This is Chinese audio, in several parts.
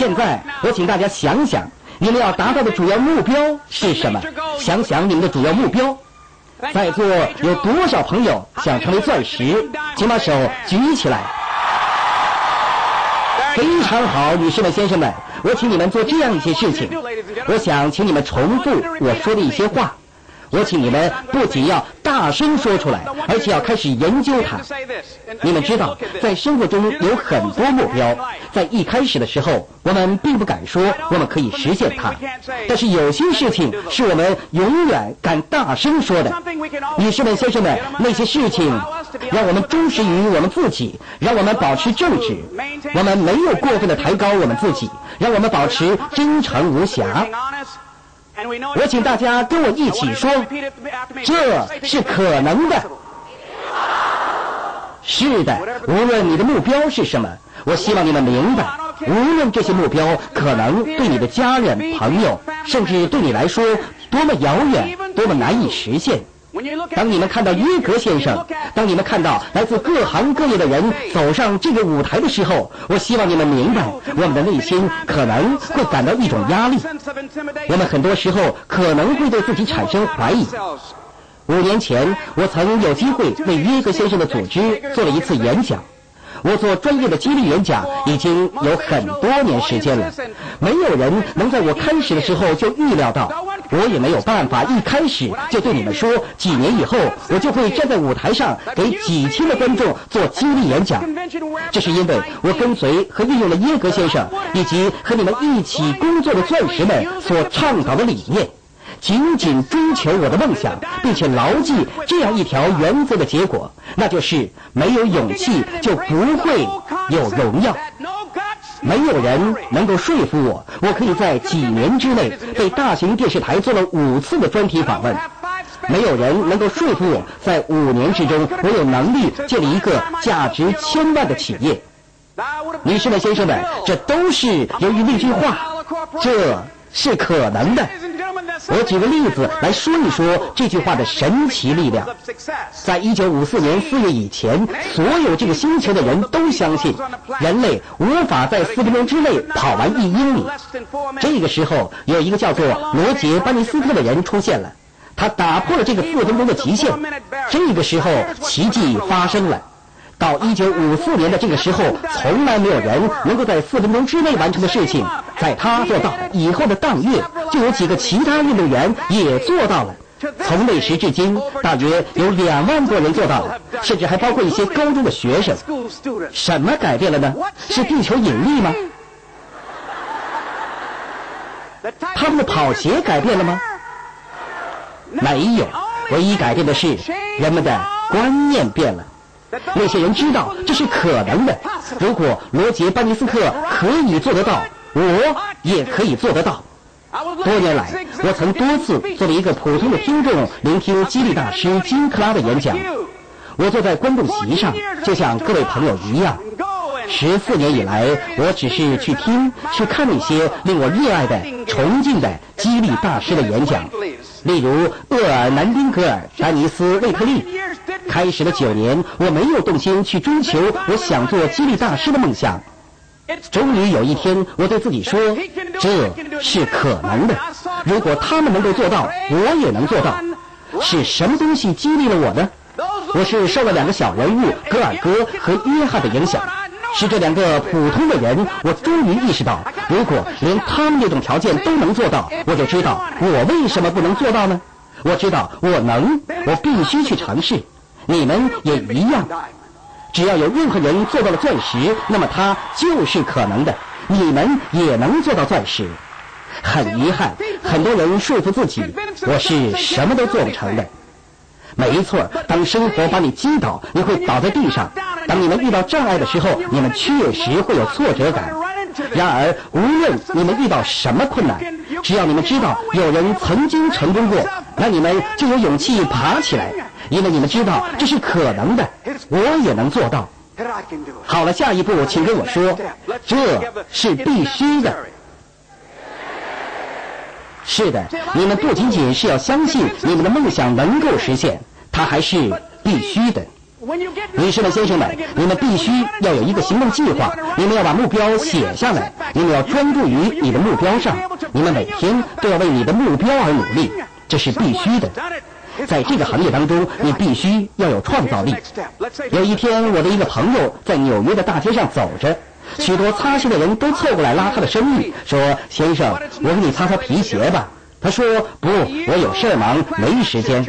现在，我请大家想想，你们要达到的主要目标是什么？想想你们的主要目标。在座有多少朋友想成为钻石？请把手举起来。非常好，女士们、先生们，我请你们做这样一些事情。我想请你们重复我说的一些话。我请你们不仅要大声说出来，而且要开始研究它。你们知道，在生活中有很多目标，在一开始的时候，我们并不敢说我们可以实现它。但是有些事情是我们永远敢大声说的。女士们、先生们，那些事情让我们忠实于我们自己，让我们保持正直，我们没有过分的抬高我们自己，让我们保持真诚无瑕。我请大家跟我一起说，这是可能的。是的，无论你的目标是什么，我希望你们明白，无论这些目标可能对你的家人、朋友，甚至对你来说多么遥远、多么难以实现。当你们看到约格先生，当你们看到来自各行各业的人走上这个舞台的时候，我希望你们明白，我们的内心可能会感到一种压力。我们很多时候可能会对自己产生怀疑。五年前，我曾有机会为约格先生的组织做了一次演讲。我做专业的激励演讲已经有很多年时间了，没有人能在我开始的时候就预料到，我也没有办法一开始就对你们说，几年以后我就会站在舞台上给几千的观众做激励演讲。这是因为我跟随和运用了耶格先生以及和你们一起工作的钻石们所倡导的理念。紧紧追求我的梦想，并且牢记这样一条原则的结果，那就是没有勇气就不会有荣耀。没有人能够说服我，我可以在几年之内被大型电视台做了五次的专题访问。没有人能够说服我在五年之中，我有能力建立一个价值千万的企业。女士们、先生们，这都是由于那句话，这是可能的。我举个例子来说一说这句话的神奇力量。在一九五四年四月以前，所有这个星球的人都相信，人类无法在四分钟之内跑完一英里。这个时候，有一个叫做罗杰·班尼斯特的人出现了，他打破了这个四分钟的极限。这个时候，奇迹发生了。到一九五四年的这个时候，从来没有人能够在四分钟之内完成的事情，在他做到以后的当月，就有几个其他运动员也做到了。从那时至今，大约有两万多人做到了，甚至还包括一些高中的学生。什么改变了呢？是地球引力吗？他们的跑鞋改变了吗？没有，唯一改变的是人们的观念变了。那些人知道这是可能的。如果罗杰·班尼斯特可以做得到，我也可以做得到。多年来，我曾多次作为一个普通的听众聆听激励大师金克拉的演讲。我坐在观众席上，就像各位朋友一样。十四年以来，我只是去听、去看那些令我热爱的、崇敬的激励大师的演讲，例如厄尔南丁格尔、丹尼斯·魏特利。开始了九年，我没有动心去追求我想做激励大师的梦想。终于有一天，我对自己说：“这是可能的。如果他们能够做到，我也能做到。”是什么东西激励了我呢？我是受了两个小人物格尔哥和约翰的影响。是这两个普通的人，我终于意识到，如果连他们那种条件都能做到，我就知道我为什么不能做到呢？我知道我能，我必须去尝试。你们也一样，只要有任何人做到了钻石，那么他就是可能的。你们也能做到钻石。很遗憾，很多人说服自己，我是什么都做不成的。没错，当生活把你击倒，你会倒在地上。当你们遇到障碍的时候，你们确实会有挫折感。然而，无论你们遇到什么困难，只要你们知道有人曾经成功过，那你们就有勇气爬起来。因为你们知道这是可能的，我也能做到。好了，下一步请跟我说，这是必须的。是的，你们不仅仅是要相信你们的梦想能够实现，它还是必须的。女士们、先生们，你们必须要有一个行动计划，你们要把目标写下来，你们要专注于你的目标上，你们每天都要为你的目标而努力，这是必须的。在这个行业当中，你必须要有创造力。有一天，我的一个朋友在纽约的大街上走着，许多擦鞋的人都凑过来拉他的生意，说：“先生，我给你擦擦皮鞋吧。”他说：“不，我有事忙，没时间。”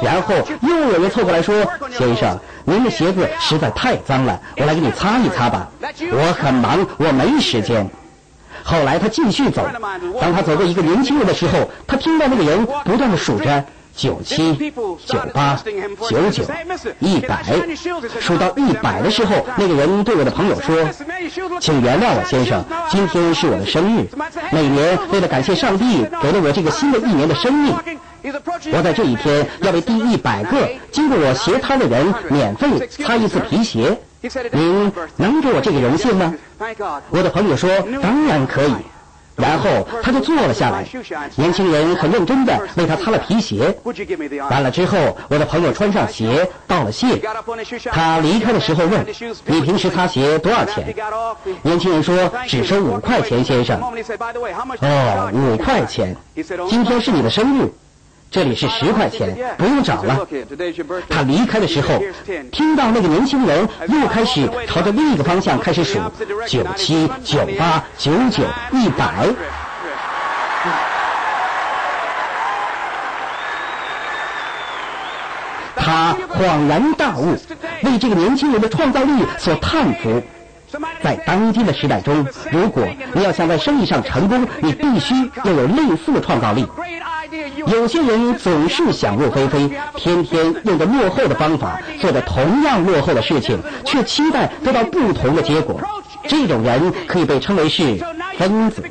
然后又有人凑过来说：“先生，您的鞋子实在太脏了，我来给你擦一擦吧。”我很忙，我没时间。后来他继续走，当他走过一个年轻人的时候，他听到那个人不断的数着。九七九八九九一百，数到一百的时候，那个人对我的朋友说：“请原谅我，先生，今天是我的生日。每年为了感谢上帝给了我这个新的一年的生命，我在这一天要为第一百个经过我鞋摊的人免费擦一次皮鞋。您能给我这个荣幸吗？”我的朋友说：“当然可以。”然后他就坐了下来，年轻人很认真地为他擦了皮鞋。完了之后，我的朋友穿上鞋道了谢。他离开的时候问：“你平时擦鞋多少钱？”年轻人说：“只收五块钱，先生。”哦，五块钱。今天是你的生日。这里是十块钱，不用找了。他离开的时候，听到那个年轻人又开始朝着另一个方向开始数：九七、九八、九九、一百。他恍然大悟，为这个年轻人的创造力所叹服。在当今的时代中，如果你要想在生意上成功，你必须要有类似的创造力。有些人总是想入非非，天天用着落后的方法，做着同样落后的事情，却期待得到不同的结果。这种人可以被称为是疯子。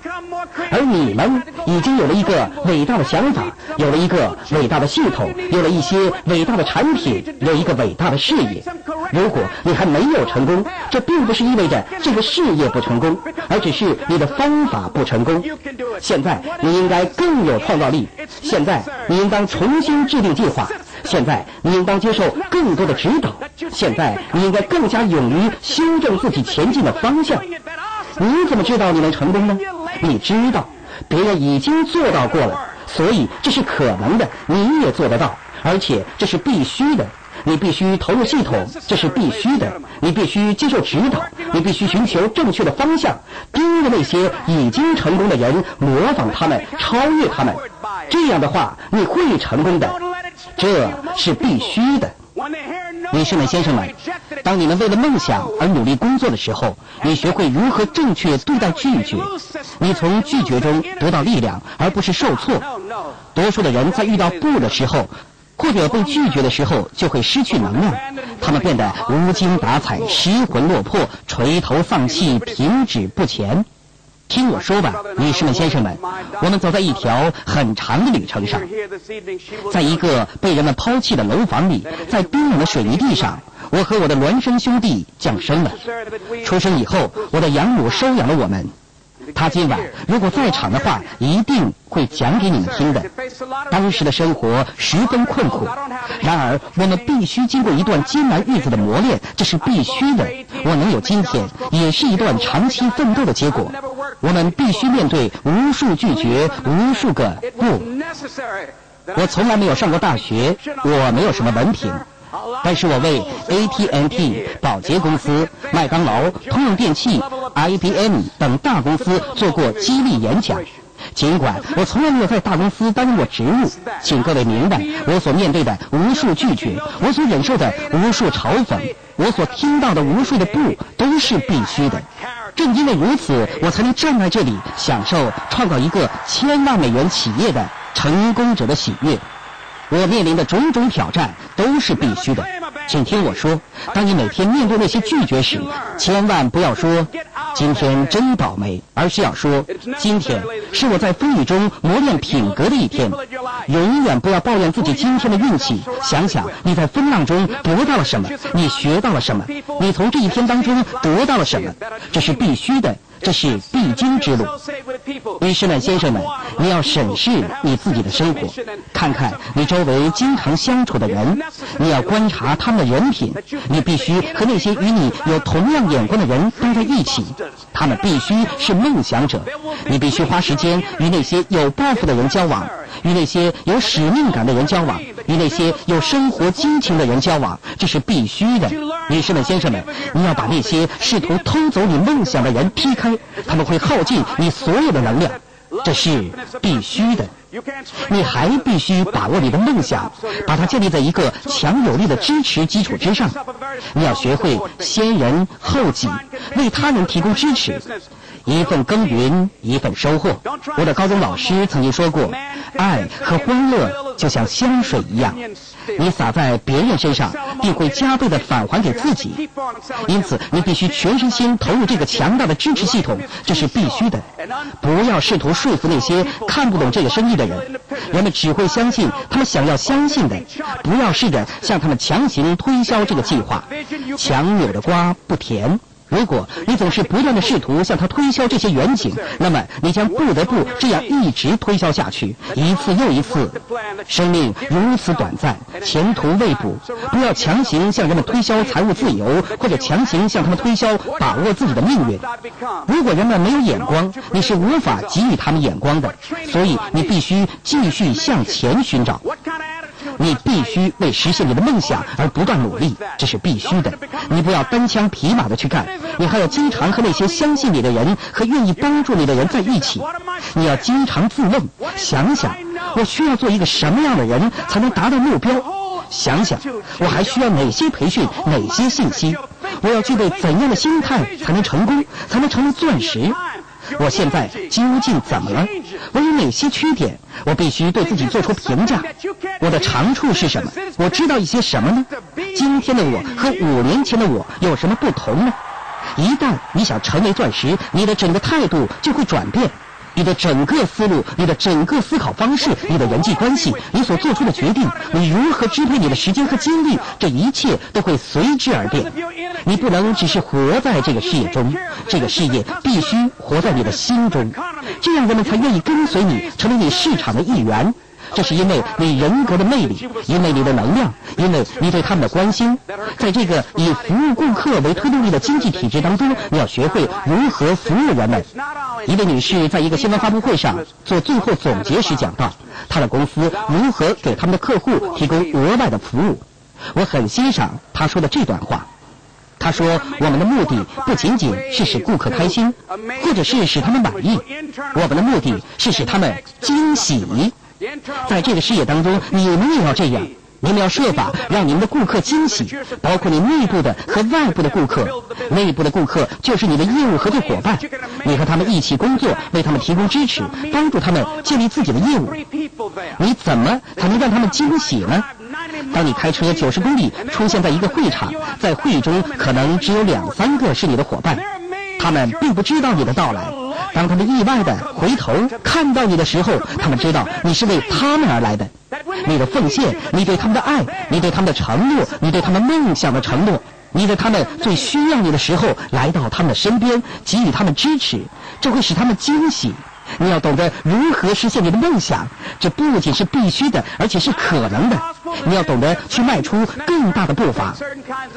而你们已经有了一个伟大的想法，有了一个伟大的系统，有了一些伟大的产品，有一个伟大的事业。如果你还没有成功，这并不是意味着这个事业不成功，而只是你的方法不成功。现在你应该更有创造力。现在你应当重新制定计划。现在你应当接受更多的指导。现在你应该更加勇于修正自己前进的方向。你怎么知道你能成功呢？你知道，别人已经做到过了，所以这是可能的，你也做得到，而且这是必须的。你必须投入系统，这是必须的。你必须接受指导，你必须寻求正确的方向，盯着那些已经成功的人，模仿他们，超越他们。这样的话，你会成功的，这是必须的。女士们、先生们，当你们为了梦想而努力工作的时候，你学会如何正确对待拒绝，你从拒绝中得到力量，而不是受挫。多数的人在遇到不的时候。或者被拒绝的时候，就会失去能量，他们变得无精打采、失魂落魄、垂头丧气、停止不前。听我说吧，女士们、先生们，我们走在一条很长的旅程上，在一个被人们抛弃的楼房里，在冰冷的水泥地上，我和我的孪生兄弟降生了。出生以后，我的养母收养了我们。他今晚如果在场的话，一定会讲给你们听的。当时的生活十分困苦，然而我们必须经过一段艰难日子的磨练，这是必须的。我能有今天，也是一段长期奋斗的结果。我们必须面对无数拒绝，无数个不。我从来没有上过大学，我没有什么文凭。但是我为 AT&T、宝洁公司、麦当劳、通用电器、IBM 等大公司做过激励演讲。尽管我从来没有在大公司担任过职务，请各位明白，我所面对的无数拒绝，我所忍受的无数嘲讽，我所听到的无数的不，都是必须的。正因为如此，我才能站在这里，享受创造一个千万美元企业的成功者的喜悦。我面临的种种挑战都是必须的，请听我说。当你每天面对那些拒绝时，千万不要说“今天真倒霉”，而是要说“今天是我在风雨中磨练品格的一天”。永远不要抱怨自己今天的运气，想想你在风浪中得到了什么，你学到了什么，你从这一天当中得到了什么，这是必须的。这是必经之路，女士们、先生们，你要审视你自己的生活，看看你周围经常相处的人，你要观察他们的人品。你必须和那些与你有同样眼光的人待在一起，他们必须是梦想者。你必须花时间与那些有抱负的人交往，与那些有使命感的人交往，与那些有生活激情的人交往，这是必须的。女士们、先生们，你要把那些试图偷走你梦想的人劈开，他们会耗尽你所有的能量，这是必须的。你还必须把握你的梦想，把它建立在一个强有力的支持基础之上。你要学会先人后己，为他人提供支持。一份耕耘，一份收获。我的高中老师曾经说过，爱和欢乐就像香水一样，你洒在别人身上，定会加倍的返还给自己。因此，你必须全身心投入这个强大的支持系统，这是必须的。不要试图说服那些看不懂这个生意的人，人们只会相信他们想要相信的。不要试着向他们强行推销这个计划，强扭的瓜不甜。如果你总是不断的试图向他推销这些远景，那么你将不得不这样一直推销下去，一次又一次。生命如此短暂，前途未卜，不要强行向人们推销财务自由，或者强行向他们推销把握自己的命运。如果人们没有眼光，你是无法给予他们眼光的。所以你必须继续向前寻找。你必须为实现你的梦想而不断努力，这是必须的。你不要单枪匹马的去干，你还要经常和那些相信你的人和愿意帮助你的人在一起。你要经常自问，想想我需要做一个什么样的人才能达到目标？想想我还需要哪些培训、哪些信息？我要具备怎样的心态才能成功，才能成为钻石？我现在究竟怎么了？我有哪些缺点？我必须对自己做出评价。我的长处是什么？我知道一些什么呢？今天的我和五年前的我有什么不同呢？一旦你想成为钻石，你的整个态度就会转变。你的整个思路，你的整个思考方式，你的人际关系，你所做出的决定，你如何支配你的时间和精力，这一切都会随之而变。你不能只是活在这个事业中，这个事业必须活在你的心中，这样人们才愿意跟随你，成为你市场的一员。这是因为你人格的魅力，因为你的能量，因为你对他们的关心。在这个以服务顾客为推动力的经济体制当中，你要学会如何服务人们。一位女士在一个新闻发布会上做最后总结时讲到，她的公司如何给他们的客户提供额外的服务。我很欣赏她说的这段话。她说：“我们的目的不仅仅是使顾客开心，或者是使他们满意，我们的目的是使他们惊喜。”在这个事业当中，你们也要这样。你们要设法让你们的顾客惊喜，包括你内部的和外部的顾客。内部的顾客就是你的业务合作伙伴，你和他们一起工作，为他们提供支持，帮助他们建立自己的业务。你怎么才能让他们惊喜呢？当你开车九十公里出现在一个会场，在会中可能只有两三个是你的伙伴，他们并不知道你的到来。当他们意外的回头看到你的时候，他们知道你是为他们而来的。你的奉献，你对他们的爱，你对他们的承诺，你对他们梦想的承诺，你在他们最需要你的时候来到他们的身边，给予他们支持，这会使他们惊喜。你要懂得如何实现你的梦想，这不仅是必须的，而且是可能的。你要懂得去迈出更大的步伐。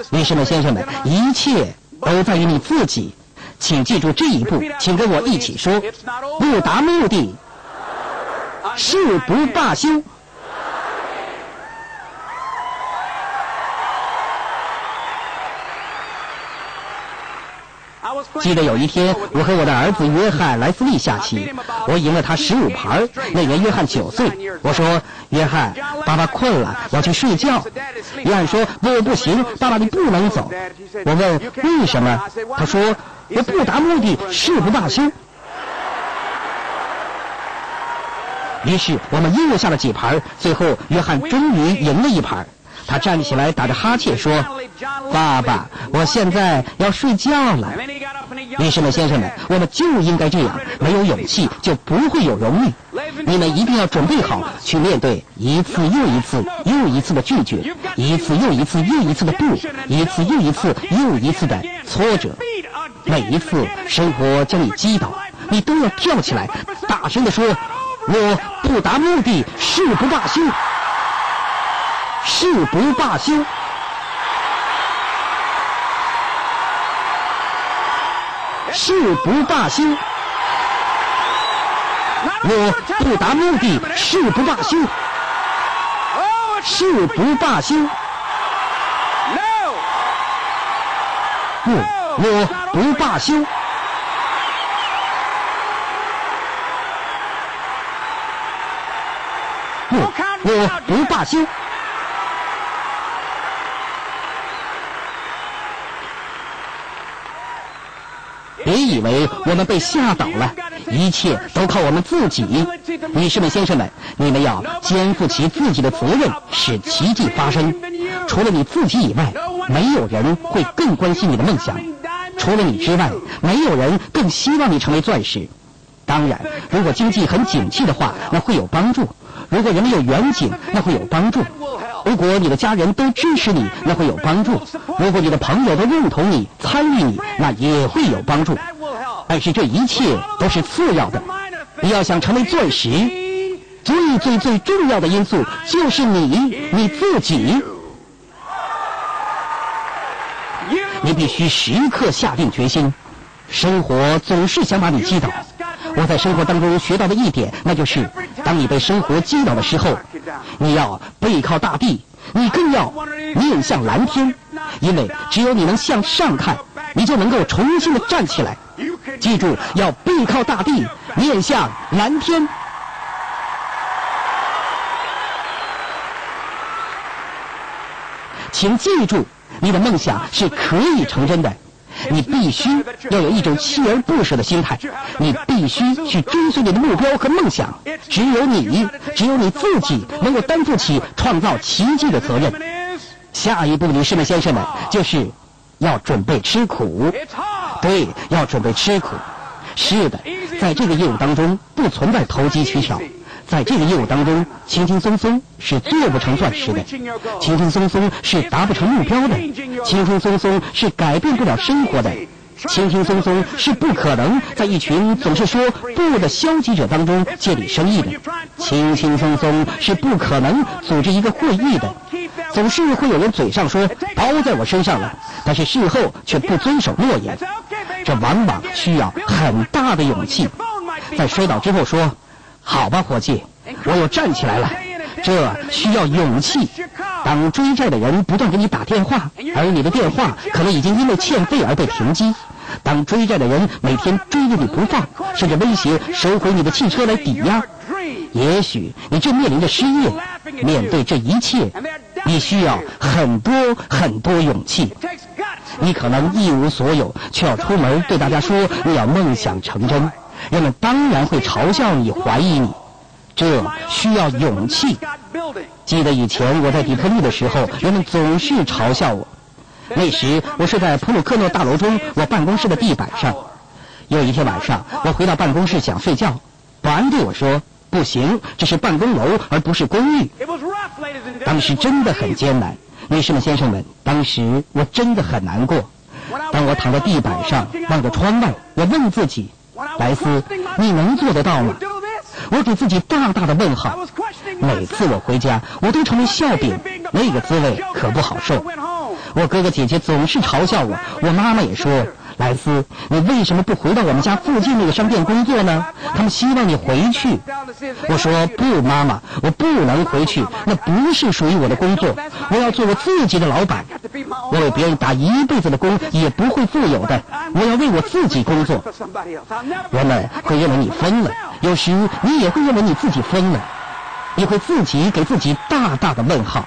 女士们、先生们，一切都在于你自己。请记住这一步，请跟我一起说：不达目的誓不罢休。记得有一天，我和我的儿子约翰·莱斯利下棋，我赢了他十五盘。那年约翰九岁，我说：“约翰，爸爸困了，要去睡觉。”约翰说：“不，不行，爸爸你不能走。”我问：“为什么？”他说：“我不达目的誓不罢休。”于是我们又下了几盘，最后约翰终于赢了一盘。他站起来，打着哈欠说：“爸爸，我现在要睡觉了。”女士们、先生们，我们就应该这样。没有勇气，就不会有荣誉。你们一定要准备好去面对一次又一次、又一次的拒绝，一次又一次、又一次的不，一次又一次、又一次的挫折。每一次生活将你击倒，你都要跳起来，大声地说：“我不达目的誓不罢休，誓不罢休。誓不罢休，我不达目的誓不罢休，誓不罢休。不，我不罢休。不，我不罢休。别以为我们被吓倒了，一切都靠我们自己。女士们、先生们，你们要肩负起自己的责任，使奇迹发生。除了你自己以外，没有人会更关心你的梦想。除了你之外，没有人更希望你成为钻石。当然，如果经济很景气的话，那会有帮助；如果人们有远景，那会有帮助；如果你的家人都支持你，那会有帮助；如果你的朋友都认同你、参与你，那也会有帮助。但是这一切都是次要的。你要想成为钻石，最最最重要的因素就是你你自己。你必须时刻下定决心。生活总是想把你击倒。我在生活当中学到的一点，那就是当你被生活击倒的时候，你要背靠大地，你更要面向蓝天，因为只有你能向上看，你就能够重新的站起来。记住，要背靠大地，面向蓝天。请记住。你的梦想是可以成真的，你必须要有一种锲而不舍的心态，你必须去追随你的目标和梦想。只有你，只有你自己能够担负起创造奇迹的责任。下一步，女士们、先生们，就是要准备吃苦。对，要准备吃苦。是的，在这个业务当中不存在投机取巧。在这个业务当中，轻轻松松是做不成钻石的，轻轻松松是达不成目标的，轻轻松松是改变不了生活的，轻轻松松是不可能在一群总是说不的消极者当中建立生意的，轻轻松松是不可能组织一个会议的，总是会有人嘴上说包在我身上了，但是事后却不遵守诺言，这往往需要很大的勇气，在摔倒之后说。好吧，伙计，我又站起来了。这需要勇气。当追债的人不断给你打电话，而你的电话可能已经因为欠费而被停机；当追债的人每天追着你不放，甚至威胁收回你的汽车来抵押，也许你正面临着失业。面对这一切，你需要很多很多勇气。你可能一无所有，却要出门对大家说你要梦想成真。人们当然会嘲笑你、怀疑你，这需要勇气。记得以前我在底特律的时候，人们总是嘲笑我。那时我是在普鲁克诺大楼中我办公室的地板上。有一天晚上，我回到办公室想睡觉，保安对我说：“不行，这是办公楼而不是公寓。”当时真的很艰难，女士们、先生们，当时我真的很难过。当我躺在地板上望着窗外，我问自己。莱斯，你能做得到吗？我给自己大大的问号。每次我回家，我都成为笑柄，那个滋味可不好受。我哥哥姐姐总是嘲笑我，我妈妈也说。莱斯，你为什么不回到我们家附近那个商店工作呢？他们希望你回去。我说不，妈妈，我不能回去，那不是属于我的工作。我要做我自己的老板。我为别人打一辈子的工也不会富有的。我要为我自己工作。人们会认为你疯了，有时你也会认为你自己疯了，你会自己给自己大大的问号。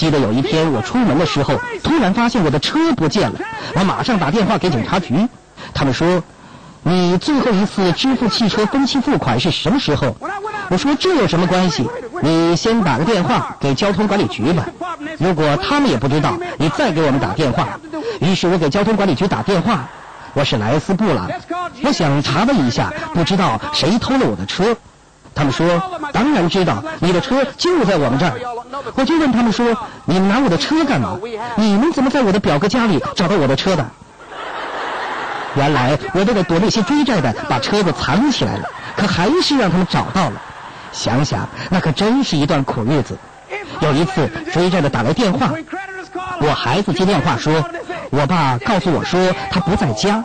记得有一天我出门的时候，突然发现我的车不见了，我马上打电话给警察局，他们说，你最后一次支付汽车分期付款是什么时候？我说这有什么关系？你先打个电话给交通管理局吧，如果他们也不知道，你再给我们打电话。于是我给交通管理局打电话，我是莱斯布朗，我想查问一下，不知道谁偷了我的车。他们说：“当然知道，你的车就在我们这儿。”我就问他们说：“你们拿我的车干嘛？你们怎么在我的表哥家里找到我的车的？”原来我为了躲那些追债的，把车子藏起来了，可还是让他们找到了。想想那可真是一段苦日子。有一次，追债的打来电话，我孩子接电话说，我爸告诉我说他不在家。